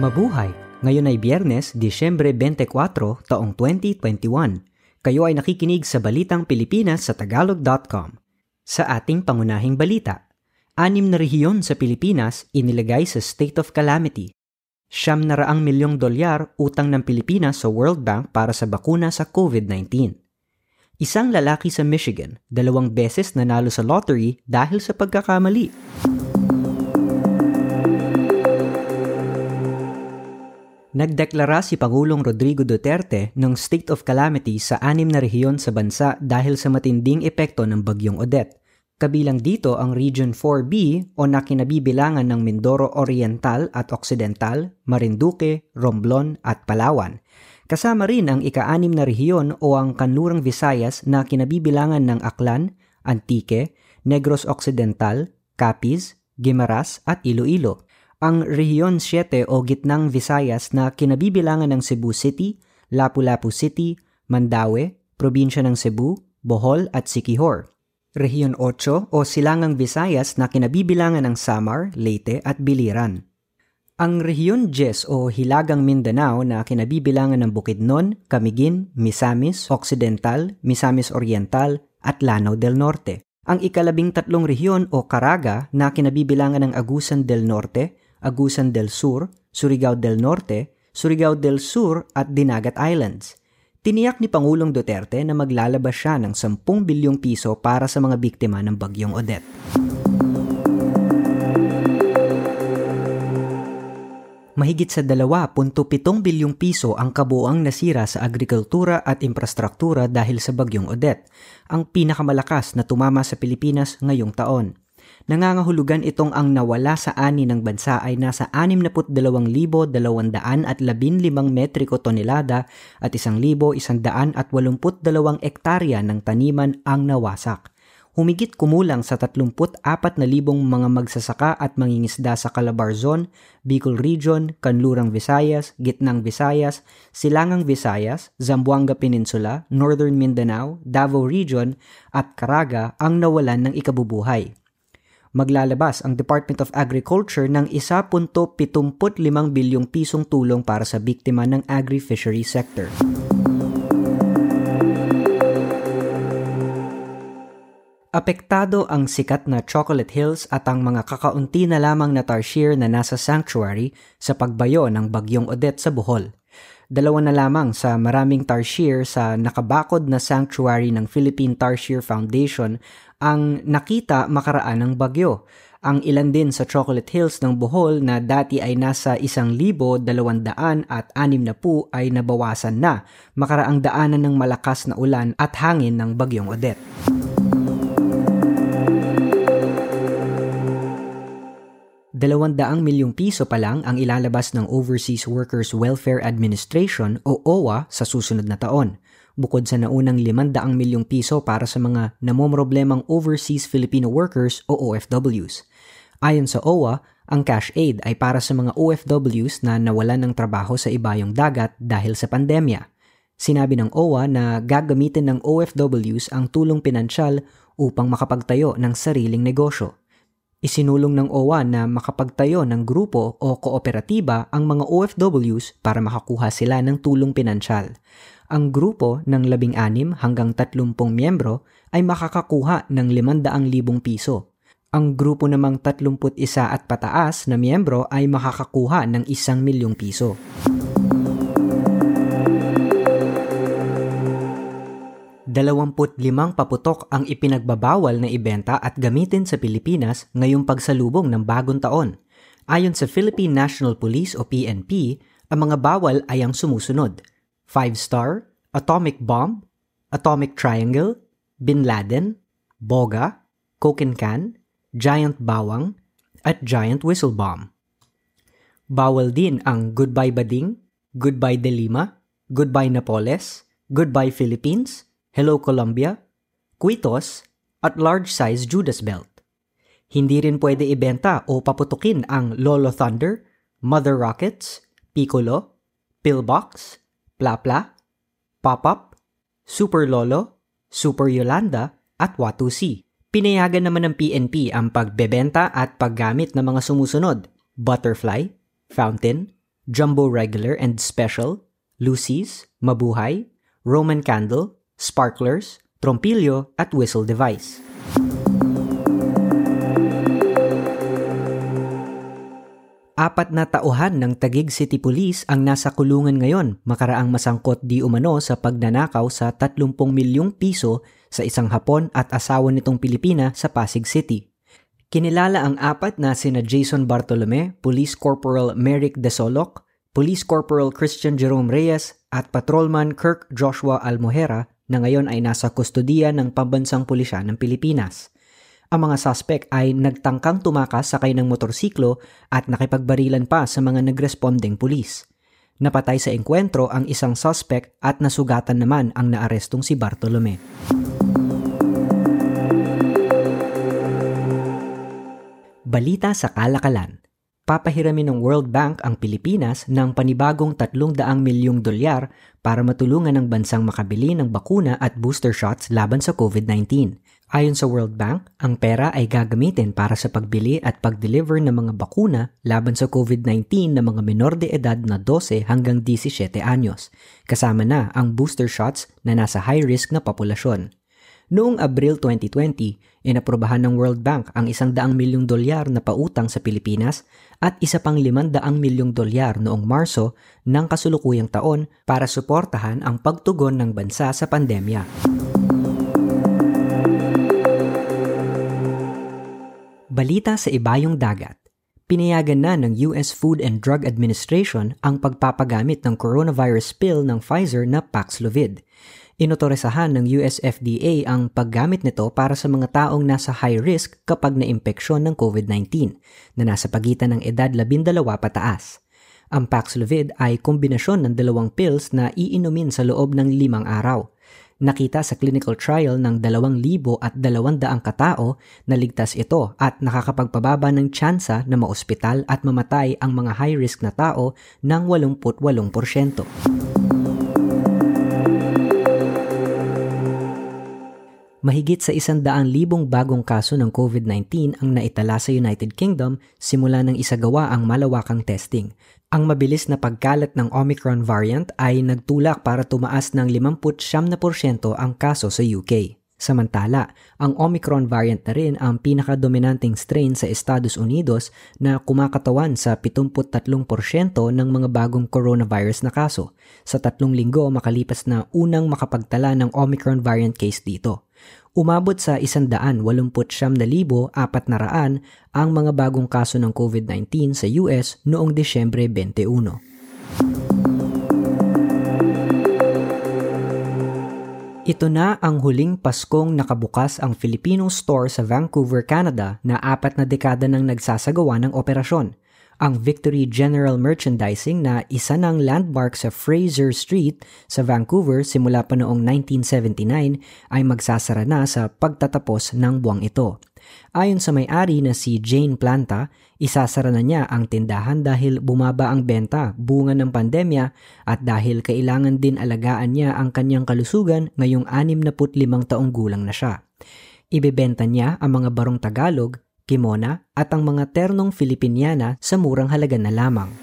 Mabuhay! Ngayon ay Biyernes, Disyembre 24, taong 2021. Kayo ay nakikinig sa Balitang Pilipinas sa Tagalog.com. Sa ating pangunahing balita, anim na rehiyon sa Pilipinas inilagay sa state of calamity. Siyam na raang milyong dolyar utang ng Pilipinas sa World Bank para sa bakuna sa COVID-19. Isang lalaki sa Michigan, dalawang beses nanalo sa lottery dahil sa pagkakamali. Nagdeklara si Pangulong Rodrigo Duterte ng state of calamity sa anim na rehiyon sa bansa dahil sa matinding epekto ng bagyong Odette. Kabilang dito ang Region 4B o na kinabibilangan ng Mindoro Oriental at Occidental, Marinduque, Romblon at Palawan. Kasama rin ang ika-anim na rehiyon o ang Kanlurang Visayas na kinabibilangan ng Aklan, Antique, Negros Occidental, Capiz, Guimaras at Iloilo ang Rehiyon 7 o Gitnang Visayas na kinabibilangan ng Cebu City, Lapu-Lapu City, Mandaue, Probinsya ng Cebu, Bohol at Siquijor. Rehiyon 8 o Silangang Visayas na kinabibilangan ng Samar, Leyte at Biliran. Ang Rehiyon 10 o Hilagang Mindanao na kinabibilangan ng Bukidnon, Camiguin, Misamis Occidental, Misamis Oriental at Lanao del Norte. Ang ikalabing tatlong rehiyon o Caraga na kinabibilangan ng Agusan del Norte, Agusan del Sur, Surigao del Norte, Surigao del Sur at Dinagat Islands. Tiniyak ni Pangulong Duterte na maglalabas siya ng 10 bilyong piso para sa mga biktima ng bagyong Odette. Mahigit sa 2.7 bilyong piso ang kabuang nasira sa agrikultura at infrastruktura dahil sa bagyong Odette, ang pinakamalakas na tumama sa Pilipinas ngayong taon. Nangangahulugan itong ang nawala sa ani ng bansa ay nasa 62,215 metriko tonelada at 1,182 ektarya ng taniman ang nawasak. Humigit kumulang sa 34,000 mga magsasaka at mangingisda sa Calabarzon, Bicol Region, Kanlurang Visayas, Gitnang Visayas, Silangang Visayas, Zamboanga Peninsula, Northern Mindanao, Davao Region at Caraga ang nawalan ng ikabubuhay maglalabas ang Department of Agriculture ng 1.75 bilyong pisong tulong para sa biktima ng agri-fishery sector. Apektado ang sikat na Chocolate Hills at ang mga kakaunti na lamang na tarsier na nasa sanctuary sa pagbayo ng bagyong Odette sa Bohol. Dalawa na lamang sa maraming tarsier sa nakabakod na sanctuary ng Philippine Tarsier Foundation ang nakita makaraan ng bagyo. Ang ilan din sa Chocolate Hills ng Bohol na dati ay nasa 1,200 at 6 na po ay nabawasan na makaraang daanan ng malakas na ulan at hangin ng bagyong Odette. Dalawandaang milyong piso pa lang ang ilalabas ng Overseas Workers Welfare Administration o OWA sa susunod na taon bukod sa naunang 500 milyong piso para sa mga namomroblemang overseas Filipino workers o OFWs. Ayon sa OWA, ang cash aid ay para sa mga OFWs na nawalan ng trabaho sa ibayong dagat dahil sa pandemya. Sinabi ng OWA na gagamitin ng OFWs ang tulong pinansyal upang makapagtayo ng sariling negosyo. Isinulong ng OWA na makapagtayo ng grupo o kooperatiba ang mga OFWs para makakuha sila ng tulong pinansyal ang grupo ng 16 hanggang 30 miyembro ay makakakuha ng 500,000 piso. Ang grupo namang 31 at pataas na miyembro ay makakakuha ng 1 milyong piso. Dalawamput limang paputok ang ipinagbabawal na ibenta at gamitin sa Pilipinas ngayong pagsalubong ng bagong taon. Ayon sa Philippine National Police o PNP, ang mga bawal ay ang sumusunod – 5-star, atomic bomb, atomic triangle, Bin Laden, boga, coke can, giant bawang, at giant whistle bomb. Bawal din ang Goodbye Bading, Goodbye Delima, Goodbye Napoles, Goodbye Philippines, Hello Colombia, Quitos, at large-size Judas Belt. Hindi rin pwede ibenta o paputukin ang Lolo Thunder, Mother Rockets, Piccolo, Pillbox, Plapla, Pop-Up, Super Lolo, Super Yolanda, at Watusi. Pinayagan naman ng PNP ang pagbebenta at paggamit ng mga sumusunod, Butterfly, Fountain, Jumbo Regular and Special, Lucy's, Mabuhay, Roman Candle, Sparklers, Trompilyo at Whistle Device. Apat na tauhan ng Tagig City Police ang nasa kulungan ngayon makaraang masangkot di umano sa pagnanakaw sa 30 milyong piso sa isang Hapon at asawa nitong Pilipina sa Pasig City. Kinilala ang apat na sina Jason Bartolome, Police Corporal Merrick Desolok, Police Corporal Christian Jerome Reyes at Patrolman Kirk Joshua Almohera na ngayon ay nasa kustodiya ng Pambansang Pulisya ng Pilipinas. Ang mga suspect ay nagtangkang tumakas sakay ng motorsiklo at nakipagbarilan pa sa mga nagresponding pulis. Napatay sa engkwentro ang isang suspect at nasugatan naman ang naarestong si Bartolome. Balita sa Kalakalan Papahiramin ng World Bank ang Pilipinas ng panibagong 300 milyong dolyar para matulungan ang bansang makabili ng bakuna at booster shots laban sa COVID-19. Ayon sa World Bank, ang pera ay gagamitin para sa pagbili at pag-deliver ng mga bakuna laban sa COVID-19 ng mga menor de edad na 12 hanggang 17 anyos, kasama na ang booster shots na nasa high-risk na populasyon. Noong Abril 2020, inaprobahan ng World Bank ang isang daang milyong dolyar na pautang sa Pilipinas at isa pang limandaang milyong dolyar noong Marso ng kasulukuyang taon para suportahan ang pagtugon ng bansa sa pandemya. Balita sa ibayong dagat. Pinayagan na ng US Food and Drug Administration ang pagpapagamit ng coronavirus pill ng Pfizer na Paxlovid. Inotorisahan ng US FDA ang paggamit nito para sa mga taong nasa high risk kapag naimpeksyon ng COVID-19 na nasa pagitan ng edad 12 pataas. Ang Paxlovid ay kombinasyon ng dalawang pills na iinumin sa loob ng limang araw – Nakita sa clinical trial ng 2,200 katao na ligtas ito at nakakapagpababa ng tsansa na maospital at mamatay ang mga high-risk na tao ng 88%. Mahigit sa isang daang libong bagong kaso ng COVID-19 ang naitala sa United Kingdom simula ng isagawa ang malawakang testing. Ang mabilis na pagkalat ng Omicron variant ay nagtulak para tumaas ng 59% ang kaso sa UK. Samantala, ang Omicron variant na rin ang pinakadominanting strain sa Estados Unidos na kumakatawan sa 73% ng mga bagong coronavirus na kaso sa tatlong linggo makalipas na unang makapagtala ng Omicron variant case dito umabot sa 189,400 ang mga bagong kaso ng COVID-19 sa US noong Desyembre 21. Ito na ang huling Paskong nakabukas ang Filipino store sa Vancouver, Canada na apat na dekada nang nagsasagawa ng operasyon ang Victory General Merchandising na isa ng landmark sa Fraser Street sa Vancouver simula pa noong 1979 ay magsasara na sa pagtatapos ng buwang ito. Ayon sa may-ari na si Jane Planta, isasara na niya ang tindahan dahil bumaba ang benta bunga ng pandemya at dahil kailangan din alagaan niya ang kanyang kalusugan ngayong 65 taong gulang na siya. Ibebenta niya ang mga barong Tagalog kimona at ang mga ternong Filipiniana sa murang halaga na lamang.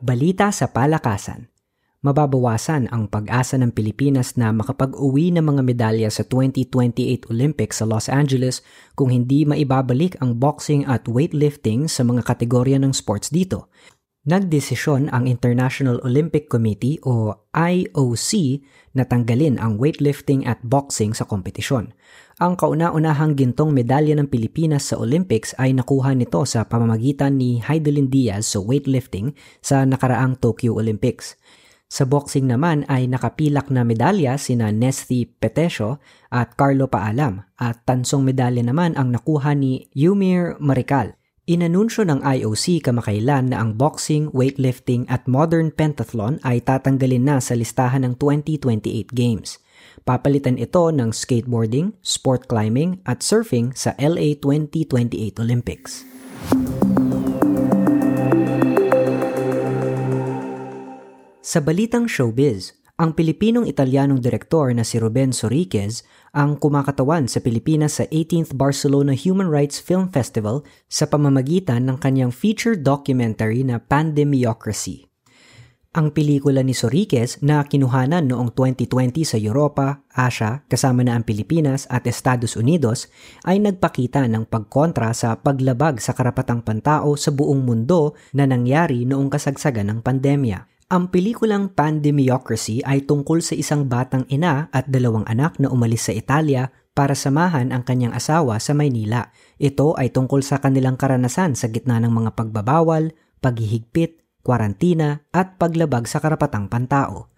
Balita sa palakasan mababawasan ang pag-asa ng Pilipinas na makapag-uwi ng mga medalya sa 2028 Olympics sa Los Angeles kung hindi maibabalik ang boxing at weightlifting sa mga kategorya ng sports dito. Nagdesisyon ang International Olympic Committee o IOC na tanggalin ang weightlifting at boxing sa kompetisyon. Ang kauna-unahang gintong medalya ng Pilipinas sa Olympics ay nakuha nito sa pamamagitan ni Heidelin Diaz sa weightlifting sa nakaraang Tokyo Olympics. Sa boxing naman ay nakapilak na medalya sina Nesty Petesio at Carlo Paalam at tansong medalya naman ang nakuha ni Yumir Marikal. Inanunsyo ng IOC kamakailan na ang boxing, weightlifting at modern pentathlon ay tatanggalin na sa listahan ng 2028 Games. Papalitan ito ng skateboarding, sport climbing at surfing sa LA 2028 Olympics. Sa balitang showbiz, Ang Pilipinong-Italianong direktor na si Ruben Soriquez ang kumakatawan sa Pilipinas sa 18th Barcelona Human Rights Film Festival sa pamamagitan ng kanyang feature documentary na Pandemiocracy. Ang pelikula ni Soriquez na kinuhanan noong 2020 sa Europa, Asia, kasama na ang Pilipinas at Estados Unidos ay nagpakita ng pagkontra sa paglabag sa karapatang pantao sa buong mundo na nangyari noong kasagsagan ng pandemya. Ang pelikulang Pandemiocracy ay tungkol sa isang batang ina at dalawang anak na umalis sa Italia para samahan ang kanyang asawa sa Maynila. Ito ay tungkol sa kanilang karanasan sa gitna ng mga pagbabawal, paghihigpit, kwarantina at paglabag sa karapatang pantao.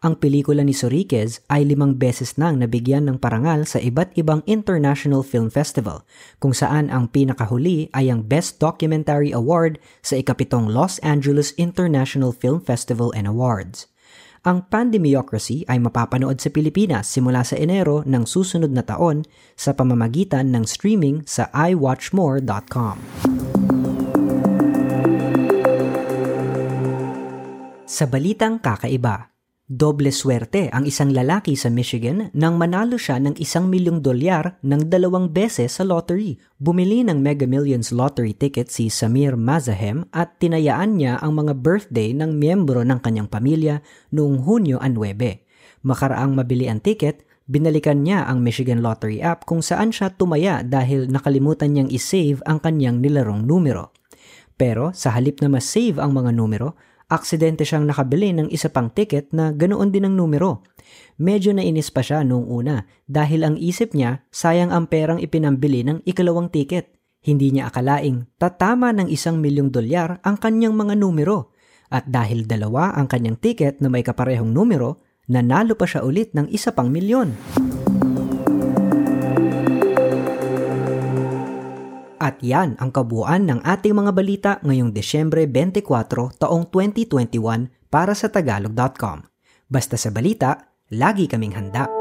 Ang pelikula ni Soriquez ay limang beses nang nabigyan ng parangal sa iba't ibang International Film Festival, kung saan ang pinakahuli ay ang Best Documentary Award sa ikapitong Los Angeles International Film Festival and Awards. Ang Pandemiocracy ay mapapanood sa Pilipinas simula sa Enero ng susunod na taon sa pamamagitan ng streaming sa iwatchmore.com. Sa balitang kakaiba, Doble swerte ang isang lalaki sa Michigan nang manalo siya ng isang milyong dolyar ng dalawang beses sa lottery. Bumili ng Mega Millions lottery ticket si Samir Mazahem at tinayaan niya ang mga birthday ng miyembro ng kanyang pamilya noong Hunyo 9. Makaraang mabili ang ticket, binalikan niya ang Michigan Lottery app kung saan siya tumaya dahil nakalimutan niyang isave ang kanyang nilarong numero. Pero sa halip na mas-save ang mga numero, aksidente siyang nakabili ng isa pang ticket na ganoon din ang numero. Medyo nainis pa siya noong una dahil ang isip niya sayang ang perang ipinambili ng ikalawang ticket. Hindi niya akalaing tatama ng isang milyong dolyar ang kanyang mga numero. At dahil dalawa ang kanyang ticket na may kaparehong numero, nanalo pa siya ulit ng isa pang milyon. At yan ang kabuuan ng ating mga balita ngayong Desyembre 24 taong 2021 para sa Tagalog.com. Basta sa balita, lagi kaming handa.